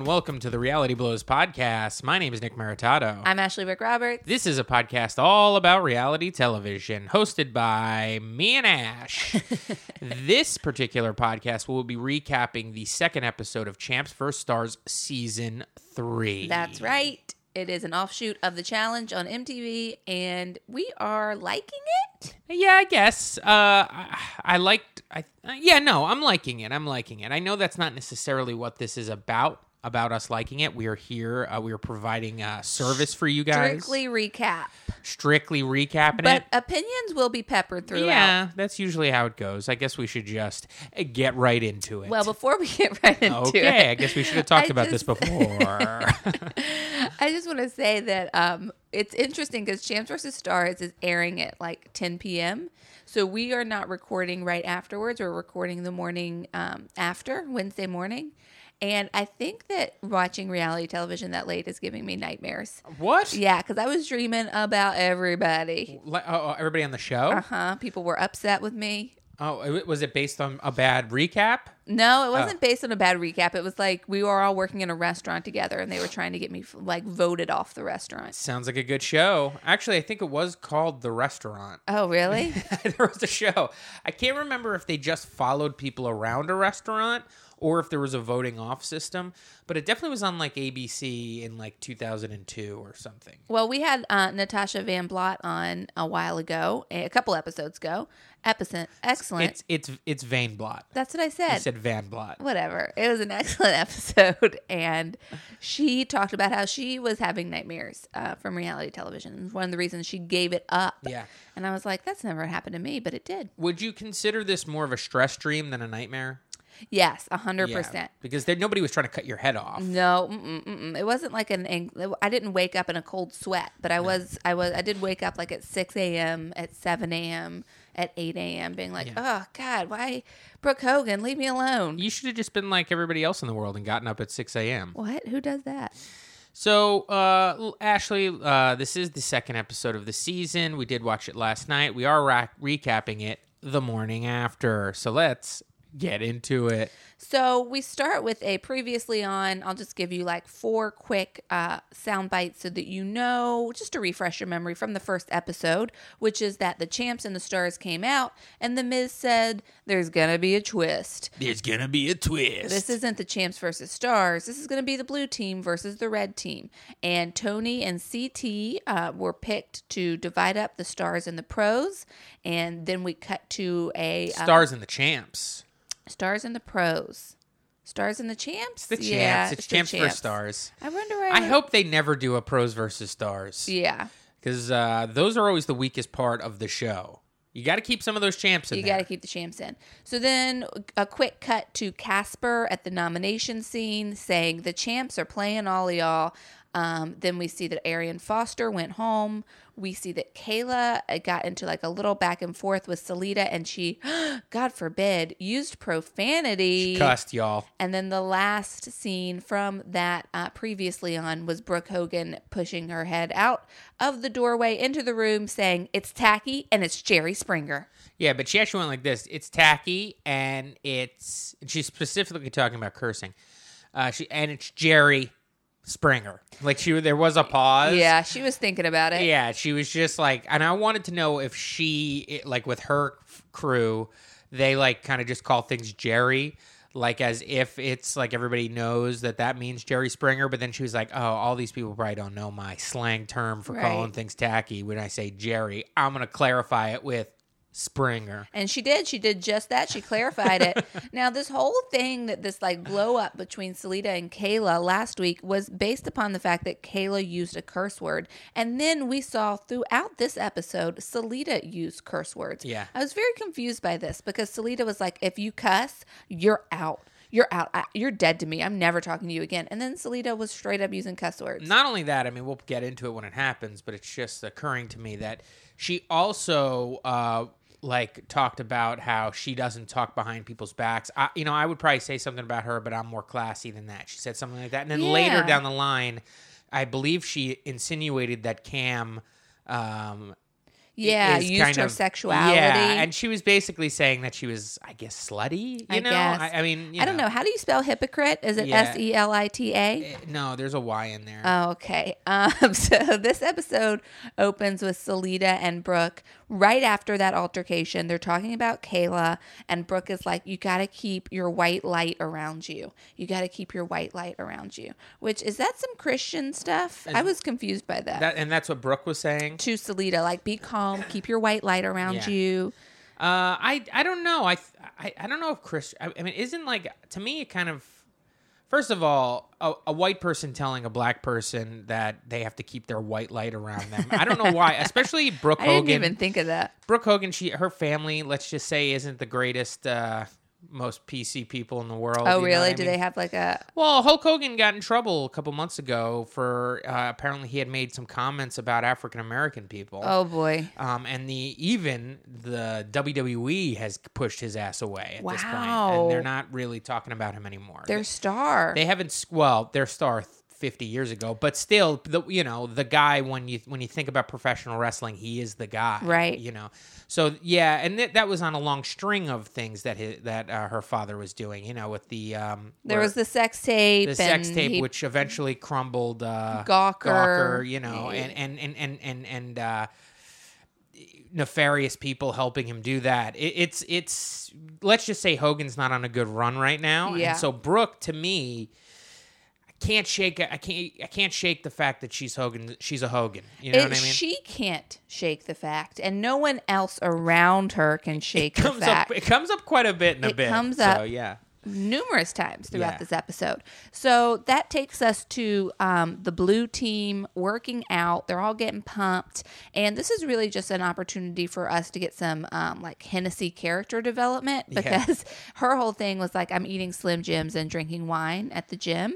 And welcome to the Reality Blows podcast. My name is Nick Maritato. I'm Ashley Rick Roberts. This is a podcast all about reality television, hosted by me and Ash. this particular podcast will be recapping the second episode of Champs vs. Stars season three. That's right. It is an offshoot of the challenge on MTV, and we are liking it. Yeah, I guess. Uh, I, I liked. I uh, yeah, no, I'm liking it. I'm liking it. I know that's not necessarily what this is about. About us liking it, we are here. Uh, we are providing a service for you guys. Strictly recap. strictly recapping But it. But opinions will be peppered throughout. Yeah, that's usually how it goes. I guess we should just uh, get right into it. Well, before we get right into okay, it, Okay, I guess we should have talked I about this before. I just want to say that um, it's interesting because Champs vs. Stars is airing at like 10 p.m. So we are not recording right afterwards. We're recording the morning um, after, Wednesday morning. And I think that watching reality television that late is giving me nightmares. what? Yeah, because I was dreaming about everybody. Like, oh, oh, everybody on the show? Uh huh. People were upset with me. Oh, it- was it based on a bad recap? No, it Oh. wasn't based on a bad recap. It was like we were all working in a restaurant together, and they were trying to get me like voted off the restaurant. Sounds like a good show. Actually, I think it was called The Restaurant. Oh, really? there was a show. I can't remember if they just followed people around a restaurant or if there was a voting off system, but it definitely was on like ABC in like 2002 or something. well, we had uh, Natasha Van Blot on a while ago, a couple episodes ago. Episode, excellent. It's it's it's Vane Blot. That's what I said. I said. said Van Blot. Whatever. It was an excellent episode, and she talked about how she was having nightmares uh, from reality television. One of the reasons she gave it up. Yeah. And I was like, that's never happened to me, but it did. Would you consider this more of a stress dream than a nightmare? Yes, a hundred percent. Because there, nobody was trying to cut your head off. No, mm-mm, mm-mm. it wasn't like an. ang- I didn't wake up in a cold sweat, but I was. I was. I did wake up like at six a.m., at seven a.m., at eight a.m., being like, "Oh God, why, Brooke Hogan, leave me alone." You should have just been like everybody else in the world and gotten up at 6 a.m. What? Who does that? So, uh, l- Ashley, uh, this is the second episode of the season. We did watch it last night. We are ra- recapping it the morning after. So let's get into it. So we start with a previously on. I'll just give you like four quick uh, sound bites so that you know, just to refresh your memory from the first episode, which is that the champs and the stars came out, and the Miz said, "There's gonna be a twist." There's gonna be a twist. This isn't the champs versus stars. This is to be the blue team versus the red team. And Tony and CT uh, were picked to divide up the stars and the pros. And then we cut to a uh, Stars and the champs. Stars in the pros. Stars in the champs. The champs. Yeah, it's the champs for stars. I wonder. Where I hope they never do a pros versus stars Yeah, because uh, those are always the weakest part of the show. You got to keep some of those champs in you got to keep the champs in. So then a quick cut to Casper at the nomination scene saying the champs are playing all y'all. Um, then we see that Arian Foster went home. We see that Kailah uh, got into like a little back and forth with Selita and she, God forbid, used profanity. Cussed, y'all. And then the last scene from that uh, previously on was Brooke Hogan pushing her head out of the doorway into the room saying, It's tacky and it's Jerry Springer. Yeah, but she actually went like this. It's tacky, and it's and she's specifically talking about cursing. Uh, she and it's Jerry Springer. Like she, there was a pause. Yeah, she was thinking about it. yeah. She was just like, and I wanted to know if she, like with her f- crew, they like kind of just call things Jerry. Like as if it's like everybody knows that that means Jerry Springer, but then she was like, "Oh, all these people probably don't know my slang term for Right. calling things tacky." When I say Jerry, I'm gonna clarify it with Springer. And she did. She did just that. She clarified it. now, this whole thing that this like blow up between Selita and Kailah last week was based upon the fact that Kailah used a curse word. And then we saw throughout this episode, Selita used curse words. Yeah. I was very confused by this because Selita was like, if you cuss, you're out. You're out. I, you're dead to me. I'm never talking to you again. And then Selita was straight up using cuss words. Not only that, I mean, we'll get into it when it happens, but it's just occurring to me that she also uh, like talked about how she doesn't talk behind people's backs. I, you know, I would probably say something about her, but I'm more classy than that. She said something like that, and then later down the line, I believe she insinuated that Cam. Um, Yeah, is used kind her of- sexuality. Yeah, and she was basically saying that she was, I guess, slutty. You I know. I, I mean, you I don't know. How do you spell hypocrite? Is it S E L I T A? Eh, No, there's a Y in there. Oh, okay. Um, so this episode opens with Selita and Brooke. Right after that altercation, they're talking about Kailah, and Brooke is like, "You got to keep your white light around you. You got to keep your white light around you." Which is that some Christian stuff? I was confused by that. that, and that's what Brooke was saying. to Selita, like, be calm, keep your white light around Yeah. you. Uh, I I don't know. I I, I don't know if Chris. I, I mean, isn't like to me it kind of. First of all, a, a white person telling a black person that they have to keep their white light around them. I don't know why, especially Brooke Hogan. I didn't even think of that. Brooke Hogan, she her family, let's just say, isn't the greatest, uh, most PC people in the world. Oh, really? I Do mean? they have like a? Well, Hulk Hogan got in trouble a couple months ago for uh, apparently he had made some comments about African American people. Oh boy. Um, and the even the WWE has pushed his ass away at this point, Wow. and they're not really talking about him anymore. Their star. they haven't well, their star th- fifty years ago, but still, the you know the guy when you when you think about professional wrestling, he is the guy, Right. You know, so yeah, and th- that was on a long string of things that his, that uh, her father was doing, you know, with the um, there was the sex tape. the sex tape, he- which eventually crumbled uh, Gawker. you know, and and and and and and uh, nefarious people helping him do that. It, it's it's let's just say Hogan's not on a good run right now, Yeah. and so Brooke to me. Can't shake. I can't. I can't shake the fact that she's Hogan. She's a Hogan. You know It- what I mean? She can't shake the fact, and no one else around her can shake the comes fact. up. It comes up quite a bit in a It bit. comes so, up. Yeah. numerous times throughout Yeah. this episode. So that takes us to um, the blue team working out. They're all getting pumped, and this is really just an opportunity for us to get some um, like Hennessy character development Yeah. because her whole thing was like I'm eating Slim Jims and drinking wine at the gym,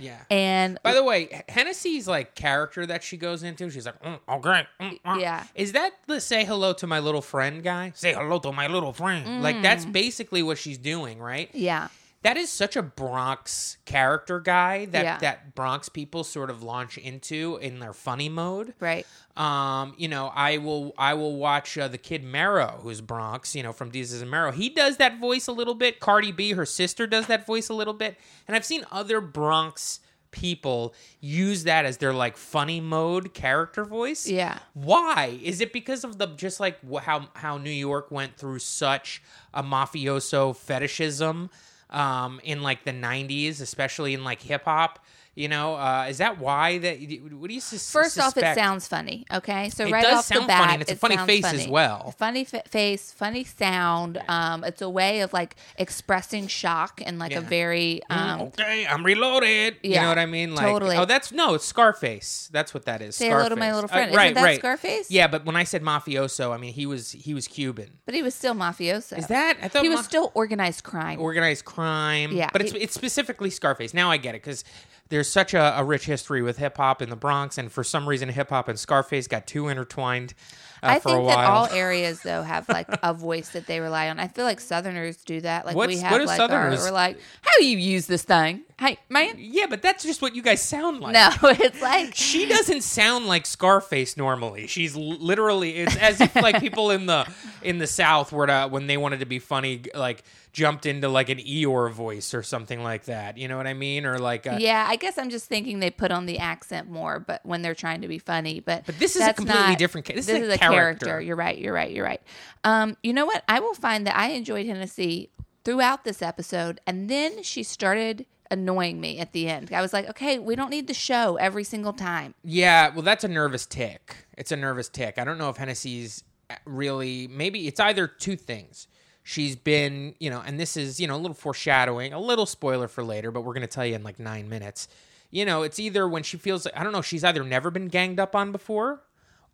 Yeah. and By the way, Hennessy's like character that she goes into, she's like, mm, okay, mm, uh." Yeah. Is that the say hello to my little friend guy? Say hello to my little friend. Like that's basically what she's doing, right? yeah, That is such a Bronx character guy that Yeah. that Bronx people sort of launch into in their funny mode. right. Um, you know, I will I will watch uh, the kid Mero, who's Bronx, you know, from Desus and Mero. He does that voice a little bit. Cardi B, her sister, does that voice a little bit, and I've seen other Bronx people use that as their like funny mode character voice. Yeah. Why? Is it because of the just like how how New York went through such a mafioso fetishism um, in like the '90s, especially in like hip hop? You know, uh, is that why that? What do you sus- First off, it sounds funny. Okay, so It right does off the bat, funny, and it's a it funny sounds face as funny. well. Funny fa- face, funny sound. Um, it's a way of like expressing shock and like a very um. okay, I'm reloaded. You know what I mean? Like, totally. Oh, that's no, it's Scarface. That's what that is. Say hello to my Scarface. little Uh, friend. right, Isn't that right. Scarface? Yeah, but when I said mafioso, I mean he was he was Cuban. But he was still mafioso. Is that? I thought he was ma- still organized crime? organized crime. Yeah, but it's it's specifically Scarface. Now I get it because there's such a, a rich history with hip hop in the Bronx, and for some reason, hip hop and Scarface got too intertwined uh, I for a think while. that all areas though have like a voice that they rely on. I feel like Southerners do that. Like we What's- have what do like our, we're like, how you use this thing? Hey man, yeah, but that's just what you guys sound like. no, it's like She doesn't sound like Scarface normally. She's literally it's as if like people in the in the South were to when they wanted to be funny like jumped into like an Eeyore voice or something like that. You know what I mean? Or like a, Yeah, I guess I'm just thinking they put on the accent more, but when they're trying to be funny, but But this is a completely not- different ca- this is This a is a character. character. You're right. You're right. You're right. Um, you know what? I will find that I enjoyed Hennessy throughout this episode, and then she started annoying me at the end. I was like, okay, we don't need the show every single time. Yeah, well, that's a nervous tick. It's a nervous tick. I don't know if Hennessy's uh, really. Maybe it's either two things. She's been, you know, and this is, you know, a little foreshadowing, a little spoiler for later, but we're going to tell you in like nine minutes. You know, it's either when she feels like, I don't know, she's either never been ganged up on before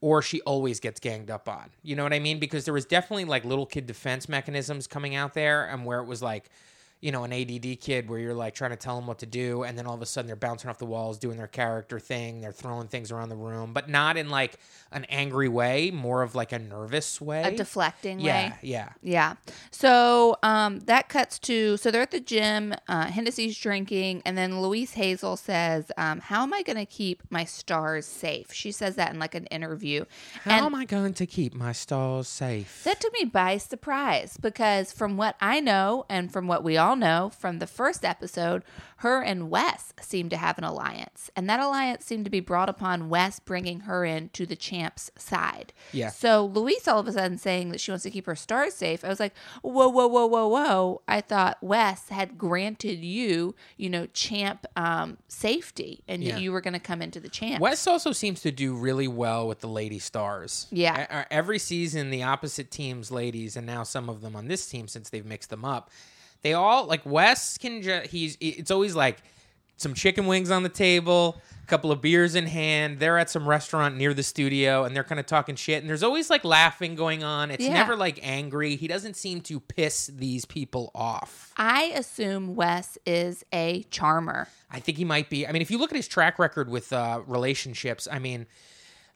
or she always gets ganged up on. You know what I mean? Because there was definitely like little kid defense mechanisms coming out there and where it was like, you know, an ADD kid where you're like trying to tell them what to do, and then all of a sudden they're bouncing off the walls, doing their character thing, they're throwing things around the room, but not in like an angry way, more of like a nervous way. A deflecting yeah, way. yeah. Yeah. yeah. So um, that cuts to so they're at the gym. Uh, Hennessy's drinking, and then Louise Hazel says, um, "How am I going to keep my stars safe?" She says that in like an interview. How and am I going to keep my stars safe? that took me by surprise because from what I know and from what we all know from the first episode, her and Wes seem to have an alliance, and that alliance seemed to be brought upon Wes bringing her in to the champ's side. Yeah. So Louise all of a sudden saying that she wants to keep her stars safe. I was like, whoa, whoa, whoa, whoa, whoa. I thought Wes had granted you, you know, champ um, safety, and Yeah. that you were going to come into the champ. Wes also seems to do really well with the lady stars. Yeah. E- e- Every season, the opposite team's ladies, and now some of them on this team since they've mixed them up, they all like Wes can just he's it's always like some chicken wings on the table, a couple of beers in hand. They're at some restaurant near the studio and they're kind of talking shit. And there's always like laughing going on. It's Yeah. never like angry. He doesn't seem to piss these people off. I assume Wes is a charmer. I think he might be. I mean, if you look at his track record with uh, relationships, I mean,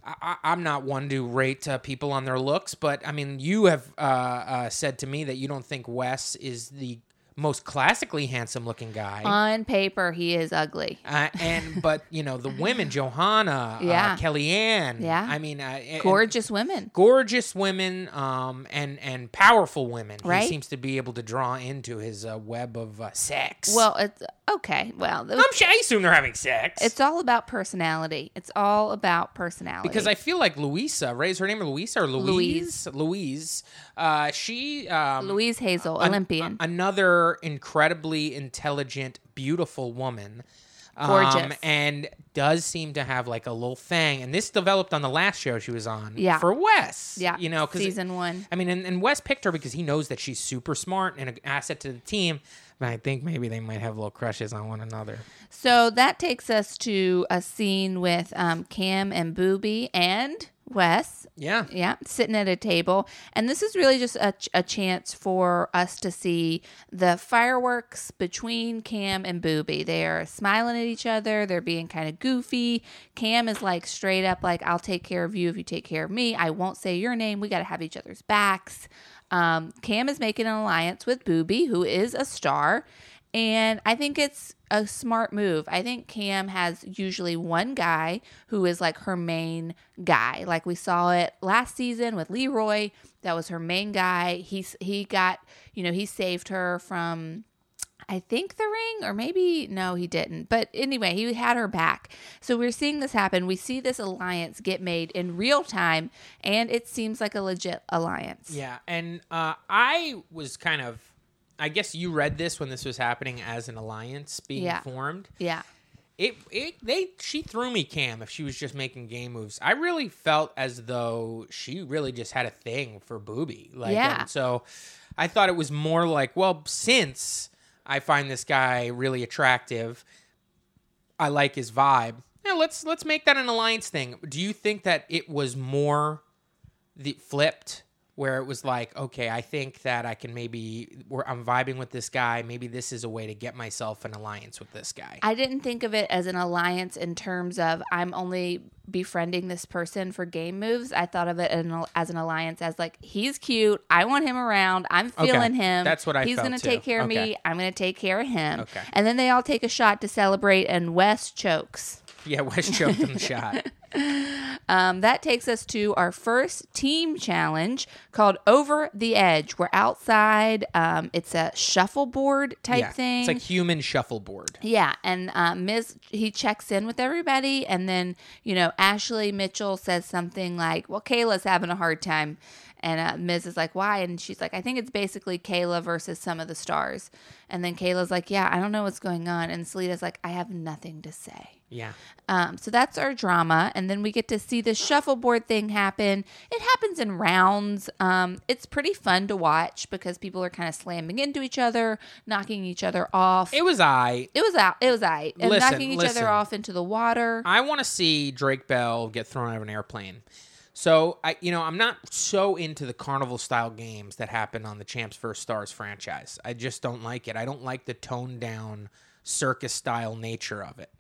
I, I- I'm not one to rate uh, people on their looks, but I mean, you have uh, uh, said to me that you don't think Wes is the most classically handsome looking guy. On paper, he is ugly. Uh, and but you know the women, Johanna, Yeah. uh, Kellyanne, Yeah. I mean, uh, and- Gorgeous women. gorgeous women, um, and and powerful women. Right. He seems to be able to draw into his uh, web of uh, sex. Well, it's okay. Well, I'm sure I assume they're having sex. it's all about personality. It's all about personality. Because I feel like Louisa, right? Is her name Louisa or Louise? Louise. Uh, she. Um, Louise Hazel, an- Olympian. a- incredibly intelligent, beautiful woman. Um, Gorgeous. and does seem to have like a little thing. And this developed on the last show she was on. Yeah. For Wes. yeah, You know, because. season one. I mean, and, and Wes picked her because he knows that she's super smart and an asset to the team. But I think maybe they might have little crushes on one another. So that takes us to a scene with um, Cam and Boobie and Wes. Yeah. Yeah, sitting at a table. And this is really just a, a chance for us to see the fireworks between Cam and Boobie. They're smiling at each other. They're being kind of goofy. Cam is like straight up, like, I'll take care of you if you take care of me. I won't say your name. We got to have each other's backs. Um, Cam is making an alliance with Boobie, who is a star. And I think it's a smart move. I think Cam has usually one guy who is like her main guy. Like we saw it last season with Leroy. That was her main guy. He's he got, you know, he saved her from I think the ring, or maybe no, he didn't. But anyway, he had her back. So we're seeing this happen. We see this alliance get made in real time, and it seems like a legit alliance. Yeah, and uh, I was kind of, I guess you read this when this was happening as an alliance being Yeah. formed. Yeah. It, it, they, she threw me Cam if she was just making game moves. I really felt as though she really just had a thing for Boobie. Like, Yeah. so I thought it was more like, well, since I find this guy really attractive, I like his vibe. Yeah, let's let's make that an alliance thing. Do you think that it was more the flipped where it was like, okay, I think that I can maybe I'm vibing with this guy. Maybe this is a way to get myself an alliance with this guy. I didn't think of it as an alliance in terms of I'm only befriending this person for game moves. I thought of it an- as an alliance as like he's cute. I want him around. I'm Okay. feeling him. That's what I He's gonna too. take care of Okay. me. I'm gonna take care of him. Okay. And then they all take a shot to celebrate, and Wes chokes. yeah, West choked in the shot. Um, that takes us to our first team challenge called Over the Edge. We're outside. Um, it's a shuffleboard type yeah, thing. it's like human shuffleboard. Yeah, and uh, Miz he checks in with everybody, and then you know Ashley Mitchell says something like, "Well, Kailah's having a hard time," and uh, Miz is like, "Why?" And she's like, "I think it's basically Kailah versus some of the stars." And then Kailah's like, "Yeah, I don't know what's going on," and Selena's like, "I have nothing to say." Yeah. Um, so that's our drama, and then we get to see the shuffleboard thing happen. It happens in rounds. Um, it's pretty fun to watch because people are kind of slamming into each other, knocking each other off. It was I. It was out. It was I. And Listen, knocking each listen. other off into the water. I want to see Drake Bell get thrown out of an airplane. So I, you know, I'm not so into the carnival style games that happen on the Champs First Stars franchise. I just don't like it. I don't like the toned down circus style nature of it.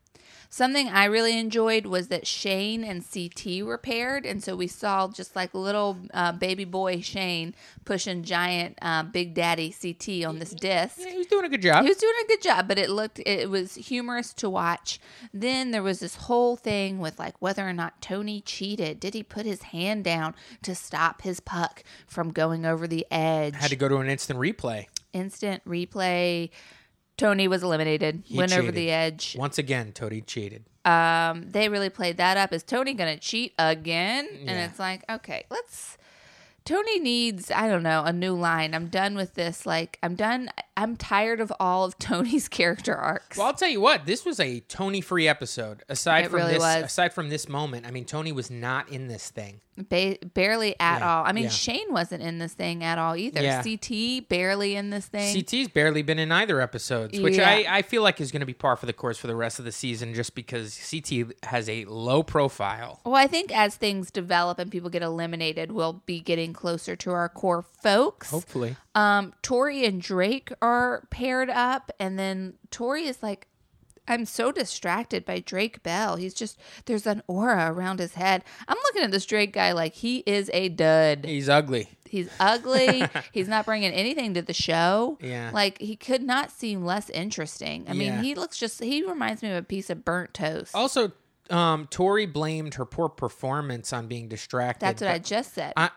Something I really enjoyed was that Shane and CT were paired, and so we saw just like little uh, baby boy Shane pushing giant uh, Big Daddy CT on this disc. Yeah, he was doing a good job. He was doing a good job, but it looked it was humorous to watch. Then there was this whole thing with like whether or not Tony cheated. Did he put his hand down to stop his puck from going over the edge? Had to go to an instant replay. Instant replay. Tony was eliminated. He went over cheated. the edge. Once again, Tony cheated. Um, they really played that up. Is Tony gonna cheat again? And it's like, okay, let's. Tony needs, I don't know, a new line. I'm done with this. Like, I'm done. I'm tired of all of Tony's character arcs. Well, I'll tell you what. This was a Tony-free episode. Aside It from really this, was. aside from this moment, I mean, Tony was not in this thing. Ba- barely at Yeah, all. I mean, yeah. Shane wasn't in this thing at all either. Yeah. CT barely in this thing. CT's barely been in either episodes, which. I, I feel like is going to be par for the course for the rest of the season, just because CT has a low profile. Well, I think as things develop and people get eliminated, we'll be getting closer to our core folks. Hopefully, Um, Tori and Drake are paired up, and then Tori is like, I'm so distracted by Drake Bell. He's just there's an aura around his head. I'm looking at this Drake guy like he is a dud. he's ugly. He's ugly. He's not bringing anything to the show. Yeah. Like he could not seem less interesting. I mean, he looks just he reminds me of a piece of burnt toast. Also, um, Tori blamed her poor performance on being distracted. That's what I just said. I,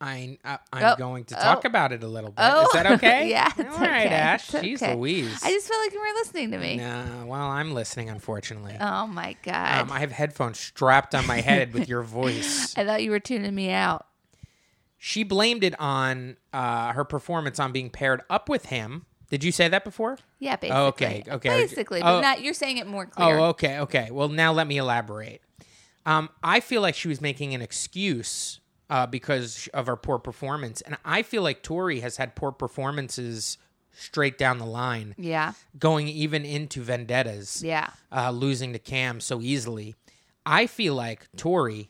I, I I'm Oh, going to oh, talk about it a little bit. oh. Is that okay? Yeah, it's All right, okay. Ash. It's Jeez okay. Louise. I just felt like you were listening to me. Nah, well, I'm listening, unfortunately. Oh my god. Um, I have headphones strapped on my head with your voice. I thought you were tuning me out. She blamed it on uh, her performance on being paired up with him. Did you say that before? Yeah, basically. Okay, okay. Basically, but Oh. not you're saying it more clear. Oh, okay, okay. Well, now let me elaborate. Um, I feel like she was making an excuse uh, because of her poor performance, and I feel like Tori has had poor performances straight down the line, Yeah. going even into vendettas, Yeah. uh, losing to Cam so easily. I feel like Tori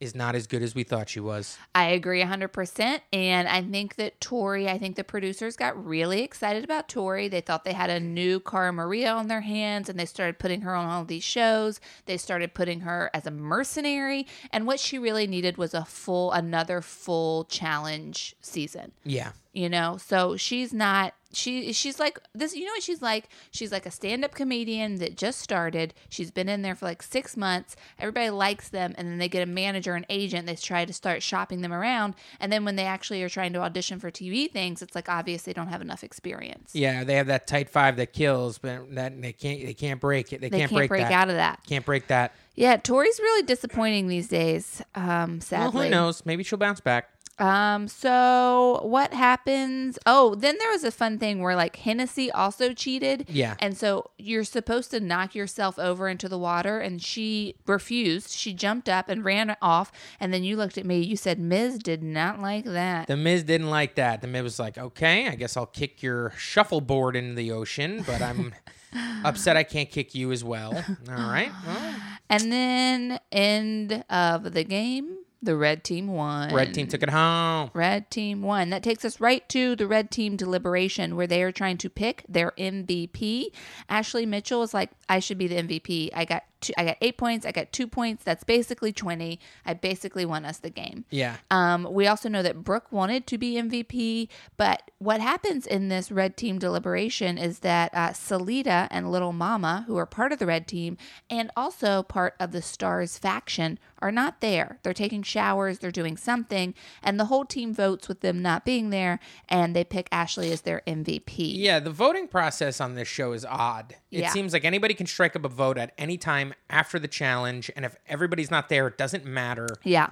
is not as good as we thought she was. I agree 100%. And I think that Tori, I think the producers got really excited about Tori. They thought they had a new Cara Maria on their hands and they started putting her on all these shows. They started putting her as a mercenary. And what she really needed was a full, another full challenge season. Yeah. You know so she's not she she's like this you know what she's like she's like a stand-up comedian that just started she's been in there for like six months everybody likes them and then they get a manager and agent they try to start shopping them around and then when they actually are trying to audition for tv things it's like obvious they don't have enough experience Yeah, they have that tight five that kills, but that they can't they can't break it. They, they can't, can't, break, that. out of that Can't break that. yeah tori's really disappointing these days um Well, who knows? Maybe she'll bounce back. Um, so what happens? Oh, then there was a fun thing where like Hennessy also cheated. Yeah. And so you're supposed to knock yourself over into the water and she refused. She jumped up and ran off. And then you looked at me, you said Miz did not like that. The Miz didn't like that. The Miz was like, "Okay, I guess I'll kick your shuffleboard into the ocean, but I'm upset I can't kick you as well." All right. Well, And then end of the game, the red team won. red team took it home. Red team won. That takes us right to the red team deliberation where they are trying to pick their MVP. Ashley Mitchell is like, I should be the MVP. I got two, I got eight points. I got two points. That's basically twenty. I basically won us the game. Yeah. Um, we also know that Brooke wanted to be MVP, but what happens in this red team deliberation is that uh, Selita and Little Mama, who are part of the red team and also part of the Stars faction, are not there. They're taking showers, they're doing something, and the whole team votes with them not being there, and they pick Ashley as their MVP. Yeah, the voting process on this show is odd. It Yeah. seems like anybody can strike up a vote at any time after the challenge, and if everybody's not there, it doesn't matter Yeah.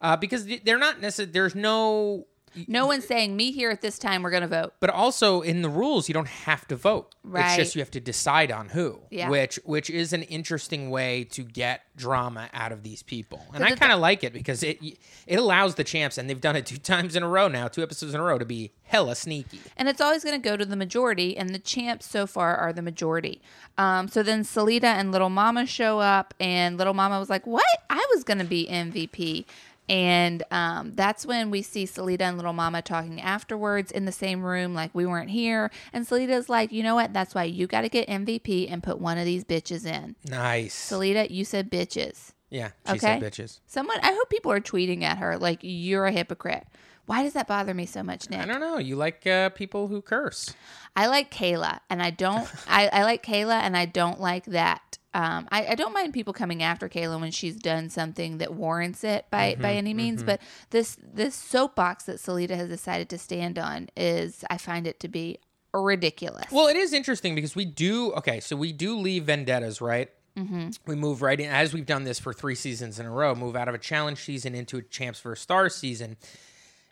uh, because they're not necessarily. There's no. No one's saying me here at this time. We're gonna vote. But also in the rules, you don't have to vote. Right. It's just you have to decide on who. Yeah. Which which is an interesting way to get drama out of these people, and I kind of like it because it it allows the champs, and they've done it two times in a row now, two episodes in a row, to be hella sneaky. And it's always going to go to the majority, and the champs so far are the majority. Um, so then Selita and Little Mama show up, and Little Mama was like, What? I was going to be MVP. And um, that's when we see Selita and Little Mama talking afterwards in the same room, like we weren't here. And Selita's like, you know what? That's why you got to get MVP and put one of these bitches in. Nice. Selita, you said bitches. yeah, she Okay. said bitches. Someone, I hope people are tweeting at her like, you're a hypocrite. Why does that bother me so much, Nick? I don't know. You like uh, people who curse. I like Kailah, and I don't. I, I like Kailah, and I don't like that. Um, I, I don't mind people coming after Kailah when she's done something that warrants it by by any means. But this this soapbox that Selita has decided to stand on is, I find it to be ridiculous. Well, it is interesting because we do. Okay, so we do leave vendettas, right? Mm-hmm. We move right in as we've done this for three seasons in a row. Move out of a challenge season into a champs for stars season.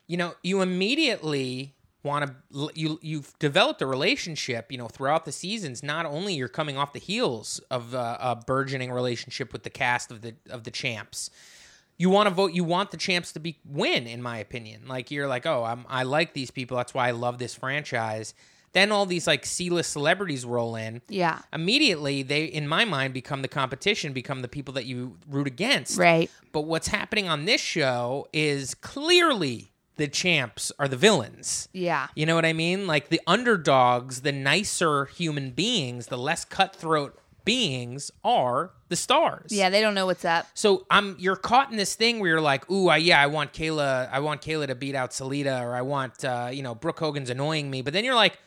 You know, you immediately want to you you've developed a relationship you know throughout the seasons. Not only you're coming off the heels of uh, a burgeoning relationship with the cast of the of the champs you want to vote you want the champs to be win in my opinion. Like you're like oh I'm, i like these people. That's why i love this franchise. Then all these like c-list celebrities roll in. Yeah, immediately they in my mind become the competition become the people that you root against. Right. but what's happening on this show is clearly the champs are the villains Yeah, you know what I mean? Like the underdogs, the nicer human beings, the less cutthroat beings are the stars. yeah. They don't know what's up. So I'm you're caught in this thing where you're like, ooh, I, yeah, I want Kailah, I want Kailah to beat out Selita, or I want uh, you know Brooke Hogan's annoying me, but then you're like,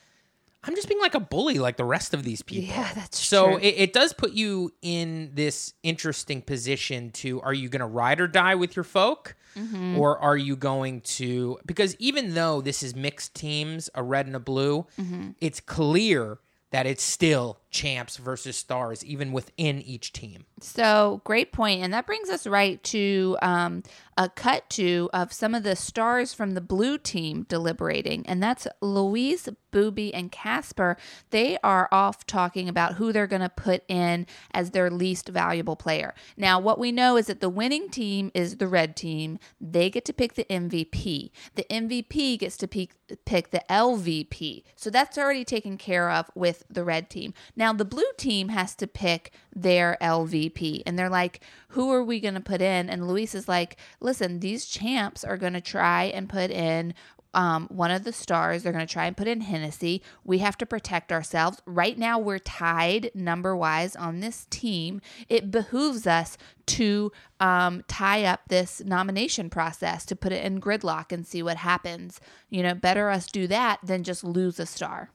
I'm just being like a bully, like the rest of these people. Yeah, that's so true. it, it does put you in this interesting position to: Are you going to ride or die with your folk? Mm-hmm. Or are you going to because even though this is mixed teams, a red and a blue, Mm-hmm. it's clear that it's still champs versus stars, even within each team. So great point, and that brings us right to um, a cut to of some of the stars from the blue team deliberating, and that's Louise, Boobie, and Casper. They are off talking about who they're going to put in as their least valuable player. Now, what we know is that the winning team is the red team. They get to pick the MVP. The MVP gets to pick pick the LVP. So that's already taken care of with the red team. Now the blue team has to pick their LVP and they're like, who are we going to put in? And Louise is like, listen, these champs are going to try and put in um, one of the stars. They're going to try and put in Hennessy. We have to protect ourselves. Right now, we're tied number wise on this team. It behooves us to um, tie up this nomination process, to put it in gridlock and see what happens. You know, better us do that than just lose a star.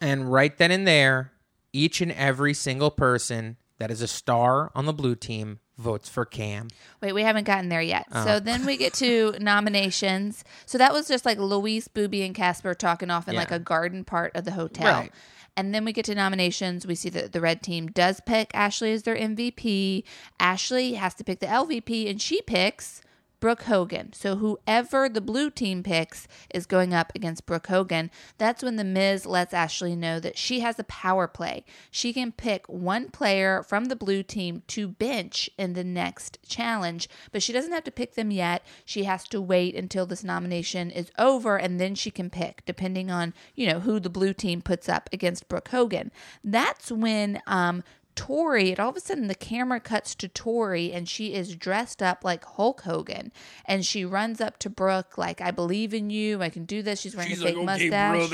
And right then and there, each and every single person that is a star on the blue team votes for Cam. Wait, we haven't gotten there yet. Oh. So uh-huh. then we get to nominations. So that was just like Louise, Boobie, and Casper talking off in Yeah. like a garden part of the hotel. Right. And then we get to nominations. We see that the red team does pick Ashley as their MVP. Ashley has to pick the LVP, and she picks Brooke Hogan. So whoever the blue team picks is going up against Brooke Hogan. That's when the Miz lets Ashley know that she has a power play. She can pick one player from the blue team to bench in the next challenge, but she doesn't have to pick them yet. She has to wait until this nomination is over and then she can pick depending on, you know, who the blue team puts up against Brooke Hogan. That's when um Tori, and all of a sudden the camera cuts to Tori and she is dressed up like Hulk Hogan. And she runs up to Brooke, like, I believe in you. I can do this. She's wearing a fake mustache.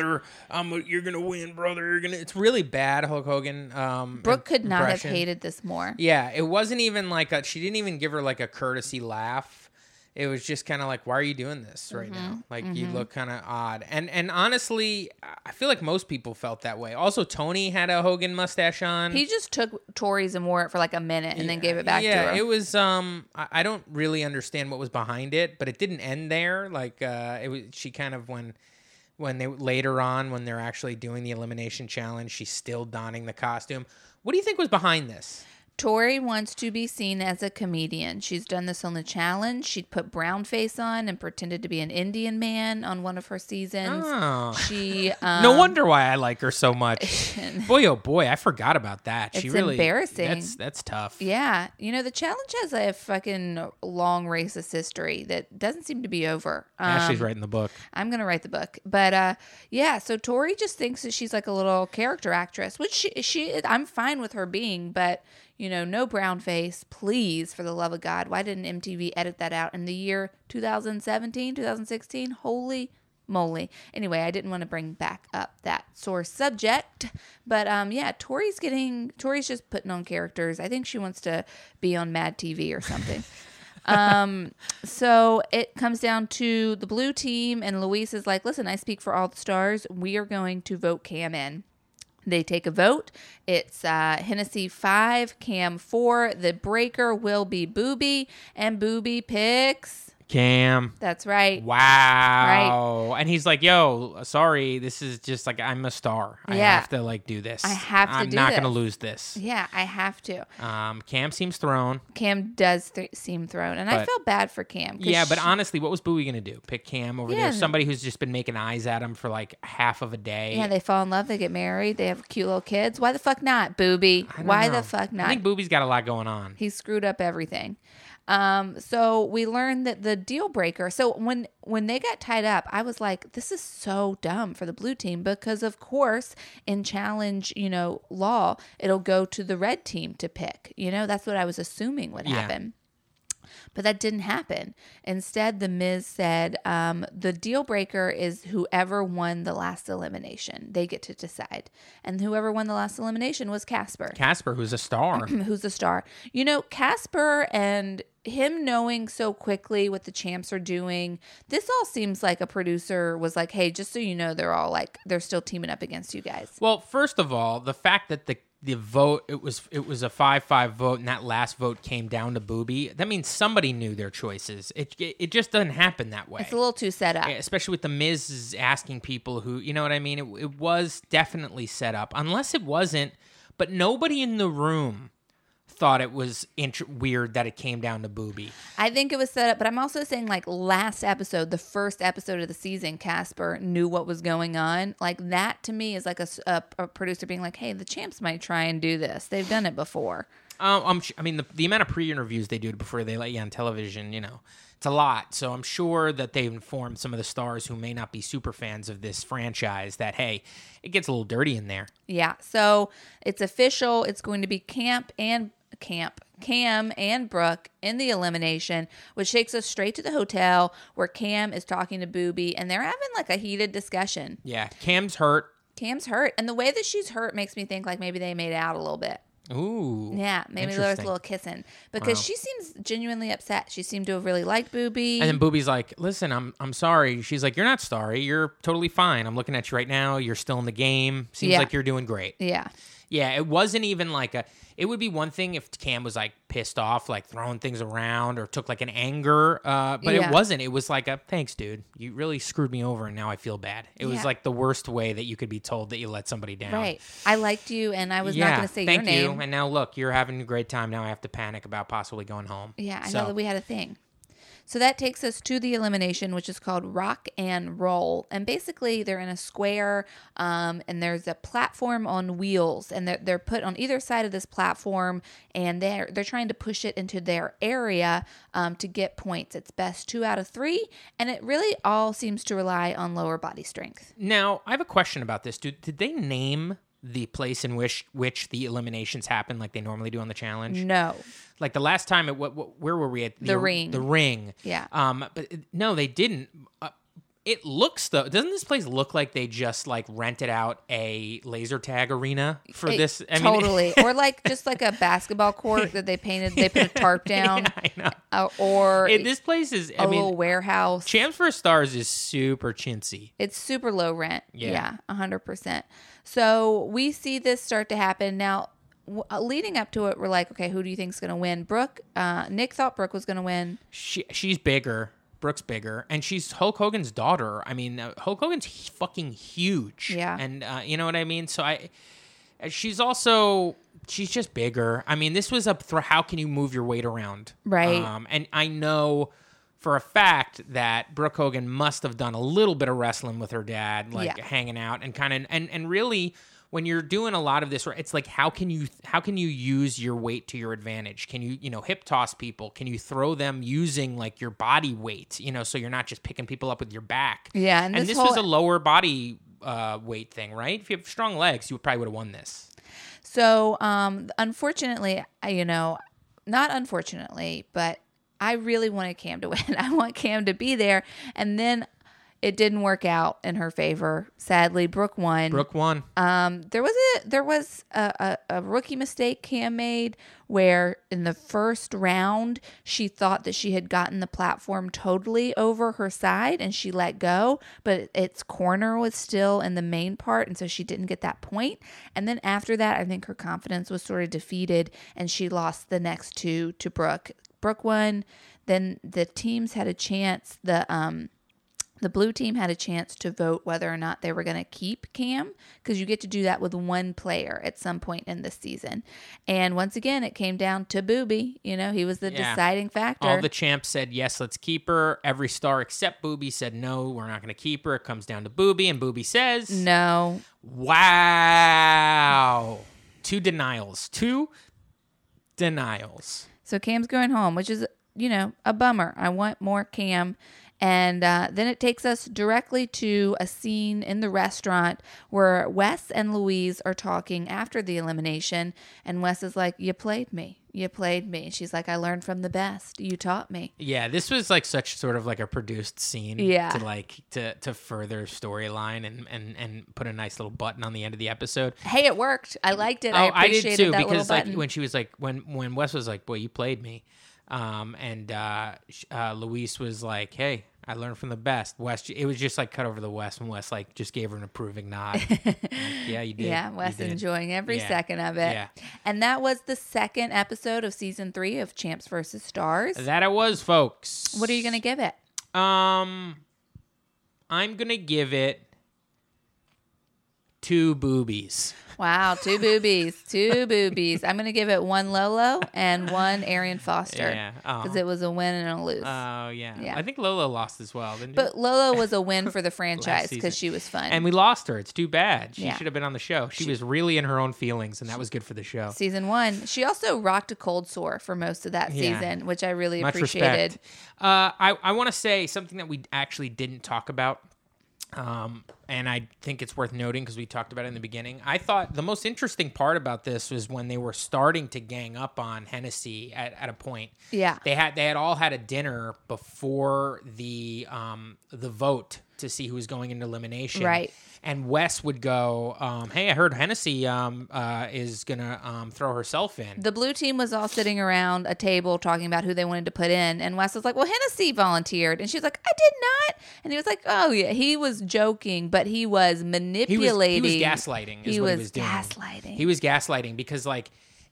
I'm a, you're gonna win, brother. You're gonna. It's really bad, Hulk Hogan. Um, Brooke could not have hated this more. Yeah, it wasn't even like a. She didn't even give her like a courtesy laugh. It was just kind of like, why are you doing this right Mm-hmm. now? Like you look kind of odd. And and honestly, I feel like most people felt that way. Also, Tony had a Hogan mustache on. He just took Tori's and wore it for like a minute and then gave it back yeah, to her. it was. Um, I, I don't really understand what was behind it, but it didn't end there. Like, uh, it was. She kind of when, when they later on when they're actually doing the elimination challenge, she's still donning the costume. What do you think was behind this? Tori wants to be seen as a comedian. She's done this on the challenge. She'd put brown face on and pretended to be an Indian man on one of her seasons. Oh. She um, no wonder why I like her so much. boy, oh boy, I forgot about that. She It's really embarrassing. That's that's tough. Yeah, you know the challenge has a fucking long racist history that doesn't seem to be over. Um, Ashley's writing the book. I'm gonna write the book, but uh, yeah. So Tori just thinks that she's like a little character actress, which she, she I'm fine with her being, but You know, no brown face, please, for the love of God. Why didn't MTV edit that out in the year 2017, 2016? Holy moly. Anyway, I didn't want to bring back up that sore subject, but um, yeah, Tori's getting Tori's just putting on characters. I think she wants to be on Mad TV or something. um, so it comes down to the blue team, and Louise is like, "Listen, I speak for all the stars. We are going to vote Cam in." They take a vote. It's uh, Hennessy five, Cam four. The breaker will be Boobie, and Boobie picks. Cam. That's right. Wow. Right. And he's like, "Yo, sorry, this is just like I'm a star. I Yeah. have to like do this. I have to I'm not gonna lose this." Yeah, I have to. Um, Cam seems thrown. Cam does th- seem thrown, and I But- feel bad for Cam. Yeah, but she- honestly, what was Bowie gonna do? Pick Cam over Yeah. there? Somebody who's just been making eyes at him for like half of a day. yeah, they fall in love, they get married, they have cute little kids. Why the fuck not, Boobie? Why know. the fuck not? I think Boobie's got a lot going on. he screwed up everything. Um, so we learned that the deal breaker. So when when they got tied up, I was like, this is so dumb for the blue team because of course in challenge, you know, law, it'll go to the red team to pick. You know, that's what I was assuming would Yeah. happen. But that didn't happen. Instead, The Miz said um, the deal breaker is whoever won the last elimination. They get to decide. And whoever won the last elimination was Casper Casper, who's a star. who's a star. You know, Casper and him knowing so quickly what the champs are doing, this all seems like a producer was like, hey, just so you know, they're all like, they're still teaming up against you guys. well, first of all, the fact that the the vote it was it was a five five vote and that last vote came down to Boobie. That means somebody knew their choices. It it, it just doesn't happen that way. It's a little too set up. Eh, especially with the Miz asking people who you know what I mean. It, it was definitely set up, unless it wasn't. But nobody in the room thought it was int- weird that it came down to Boobie. I think it was set up, but I'm also saying like last episode, the first episode of the season, Casper knew what was going on. Like that to me is like a producer being like, hey, the champs might try and do this. They've done it before. Um, I'm, sh- I mean, the, the amount of pre-interviews they do before they let you on television, you know, it's a lot. So I'm sure that they've informed some of the stars who may not be super fans of this franchise that hey, it gets a little dirty in there. Yeah. So it's official. It's going to be Camp and Camp, Cam and Brooke in the elimination, which takes us straight to the hotel where Cam is talking to Boobie and they're having like a heated discussion. Yeah, Cam's hurt. Cam's hurt. And the way that she's hurt makes me think like maybe they made out a little bit. Ooh, Yeah, maybe there was a little kissing because she seems genuinely upset. She seemed to have really liked Boobie. And then Boobie's like, "Listen, I'm I'm sorry." She's like, "You're not sorry. You're totally fine. I'm looking at you right now. You're still in the game. Seems Yeah. like you're doing great." yeah. Yeah, it wasn't even like a. It would be one thing if Cam was like pissed off, like throwing things around, or took like an anger. Uh, but Yeah. it wasn't. It was like a thanks, dude. You really screwed me over, and now I feel bad. It was like the worst way that you could be told that you let somebody down. Right. I liked you and I was yeah, not going to say thank your name. you. And now look, you're having a great time. Now I have to panic about possibly going home. Yeah, I So- know that we had a thing. So that takes us to the elimination, which is called Rock and Roll. And basically, they're in a square, um, and there's a platform on wheels, and they're, they're put on either side of this platform, and they're they're trying to push it into their area um, to get points. It's best two out of three, and it really all seems to rely on lower body strength. Now, I have a question about this. Did, did they name the place in which which the eliminations happen like they normally do on the challenge? No, Like the last time, it what, what where were we at? The ring. The ring. Yeah. Um. But it- no, they didn't. Uh, it looks though. Doesn't this place look like they just like rented out a laser tag arena for It- this? I mean, totally, or like just like a basketball court that they painted. They put a tarp down, yeah, I know. uh, or It- this place is. a I little mean, warehouse. Champs for Stars is super chintzy. It's super low rent. Yeah. Yeah, a hundred percent. So we see this start to happen now. W- uh, Leading up to it, we're like, okay, who do you think's going to win? Brooke. Uh, Nick thought Brooke was going to win. She she's bigger. Brooke's bigger, and she's Hulk Hogan's daughter. I mean, uh, Hulk Hogan's fucking huge. Yeah. and uh, you know what I mean. So I, uh, she's also she's just bigger. I mean, this was up for how can you move your weight around, Right. Um, and I know for a fact that Brooke Hogan must have done a little bit of wrestling with her dad, like Yeah. hanging out and kind of and and really when you're doing a lot of this it's like how can you how can you use your weight to your advantage? Can you you know hip toss people? Can you throw them using like your body weight you know so you're not just picking people up with your back? Yeah, and and, this this, whole- was a lower body uh, weight thing right? If you have strong legs you probably would have won this. So, um, unfortunately, you know, not unfortunately, but I really wanted Cam to win. I want Cam to be there, and then it didn't work out in her favor. Sadly, Brooke won. Brooke won. Um, there was a there was a, a, a rookie mistake Cam made where in the first round she thought that she had gotten the platform totally over her side and she let go, but its corner was still in the main part, and so she didn't get that point. And then after that, I think her confidence was sort of defeated, and she lost the next two to Brooke. Brooke won. Then the teams had a chance. The um the blue team had a chance to vote whether or not they were going to keep Cam because you get to do that with one player at some point in the season. And once again, it came down to Boobie. You know, he was the Yeah. deciding factor. All the champs said yes, let's keep her. Every star except Boobie said no, we're not going to keep her. It comes down to Boobie, and Boobie says, no, "Wow." Two denials. Two denials. So Cam's going home, which is, you know, a bummer. I want more Cam. And uh, then it takes us directly to a scene in the restaurant where Wes and Louise are talking after the elimination. And Wes is like, You played me. You played me. She's like, I learned from the best. You taught me. Yeah, this was like such sort of like a produced scene. Yeah. To like to to further storyline and and and put a nice little button on the end of the episode. Hey, it worked. I liked it. oh, I I did too because like when she was like when when Wes was like, "Boy, you played me," um, and uh, uh, Louise was like, "Hey." I learned from the best. Wes, it was just like cut over the Wes, and Wes like just gave her an approving nod. Like, yeah, you did. Yeah, You Wes did." enjoying every Yeah. second of it. Yeah. And that was the second episode of season three of Champs versus Stars. That it was, folks. What are you going to give it? Um, I'm gonna give it two boobies. Wow, two boobies, two boobies. I'm gonna give it one Lolo and one Arian Foster Yeah. Oh. because it was a win and a lose. Oh yeah. Yeah. I think Lolo lost as well, didn't but Lolo was a win for the franchise season. because she was fun. And we lost her. It's too bad. She Yeah. should have been on the show. She, was really in her own feelings, and that was good for the show. Season one, she also rocked a cold sore for most of that Yeah. season, which I really Much appreciated. respect. Uh, I I want to say something that we actually didn't talk about. Um, and I think it's worth noting because we talked about it in the beginning. I thought the most interesting part about this was when they were starting to gang up on Hennessy at, at a point. Yeah. they had they had all had a dinner before the um, the vote to see who was going into elimination. Right. And Wes would go, um, "Hey, I heard Hennessy um, uh, is gonna um, throw herself in." The blue team was all sitting around a table talking about who they wanted to put in, and Wes was like, "Well, Hennessy volunteered," and she's like, "I did not," and he was like, "Oh yeah," he was joking, but he was he was, manipulating. he was gaslighting. Is He what was he was doing. gaslighting. He was gaslighting because like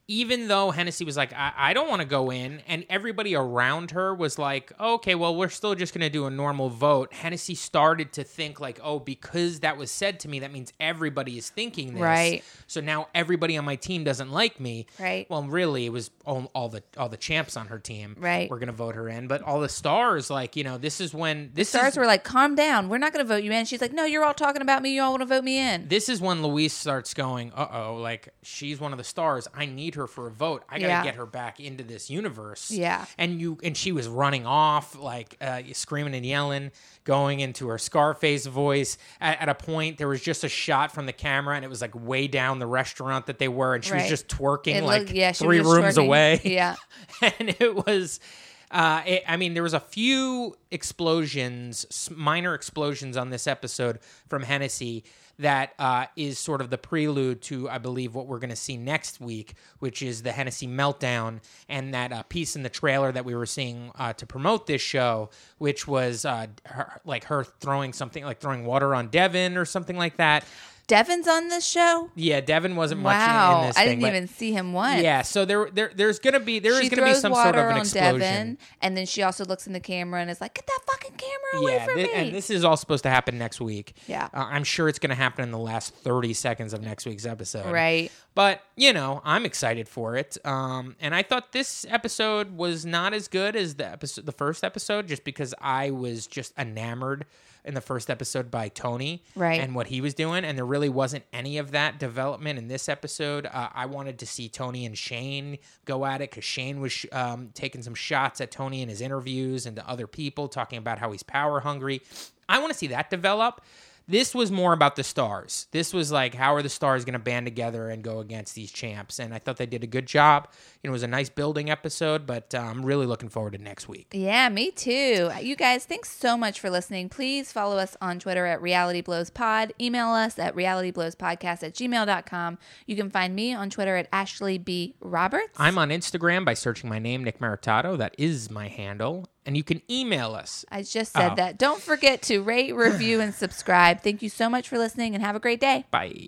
even though Hennessy was like, I, I don't want to go in, and everybody around her was like, okay, well, we're still just going to do a normal vote. Hennessy started to think, like, oh, because that was said to me, that means everybody is thinking this. Right. So now everybody on my team doesn't like me. Right. Well, really, it was all, all the all the champs on her team. Right. We're going to vote her in. But all the stars, like, you know, this is when this Stars is, were like, "Calm down, we're not going to vote you in." She's like, "No, you're all talking about me. You all want to vote me in." this is when Louise starts going, uh oh, like she's one of the stars. I need her for a vote. I gotta Yeah. get her back into this universe. Yeah. And you and she was running off, like uh, screaming and yelling, going into her Scarface voice. At, at a point, there was just a shot from the camera, and it was like way down the restaurant that they were, and she Right. was just twerking It like looked- yeah, three rooms twerking. away. Yeah. and it was. Uh, it, I mean, there was a few explosions, minor explosions on this episode from Hennessy that uh, is sort of the prelude to, I believe, what we're going to see next week, which is the Hennessy meltdown and that uh, piece in the trailer that we were seeing uh, to promote this show, which was uh, her, like her throwing something, like throwing water on Devin or something like that. Devin's on this show. Yeah, Devin wasn't much in- Wow, in this I thing, didn't even see him once. Yeah, so there, there, there's gonna be there is gonna be some sort of an on explosion. Devin, and then she also looks in the camera and is like, "Get that fucking camera away yeah, from thi- me!" and this is all supposed to happen next week. Yeah. uh, I'm sure it's going to happen in the last 30 seconds of next week's episode. right. But you know, I'm excited for it. Um, and I thought this episode was not as good as the episode, the first episode, just because I was just enamored in the first episode by Tony, Right. and what he was doing, and there really wasn't any of that development in this episode. Uh, I wanted to see Tony and Shane go at it because Shane was um, taking some shots at Tony in his interviews and to other people, talking about how he's power hungry. I want to see that develop. This was more about the stars. This was like, how are the stars going to band together and go against these champs? And I thought they did a good job. You know, it was a nice building episode, but uh, I'm really looking forward to next week. Yeah, me too. You guys, thanks so much for listening. Please follow us on Twitter at Reality Blows Pod. Email us at realityblowspodcast at gmail.com. You can find me on Twitter at Ashley B. Roberts. I'm on Instagram by searching my name, Nick Maritato. That is my handle. And you can email us. I just said Oh. that. Don't forget to rate, review, and subscribe. Thank you so much for listening and have a great day. Bye.